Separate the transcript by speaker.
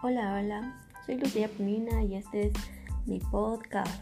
Speaker 1: Hola, hola, soy Lucía Punina y este es mi podcast.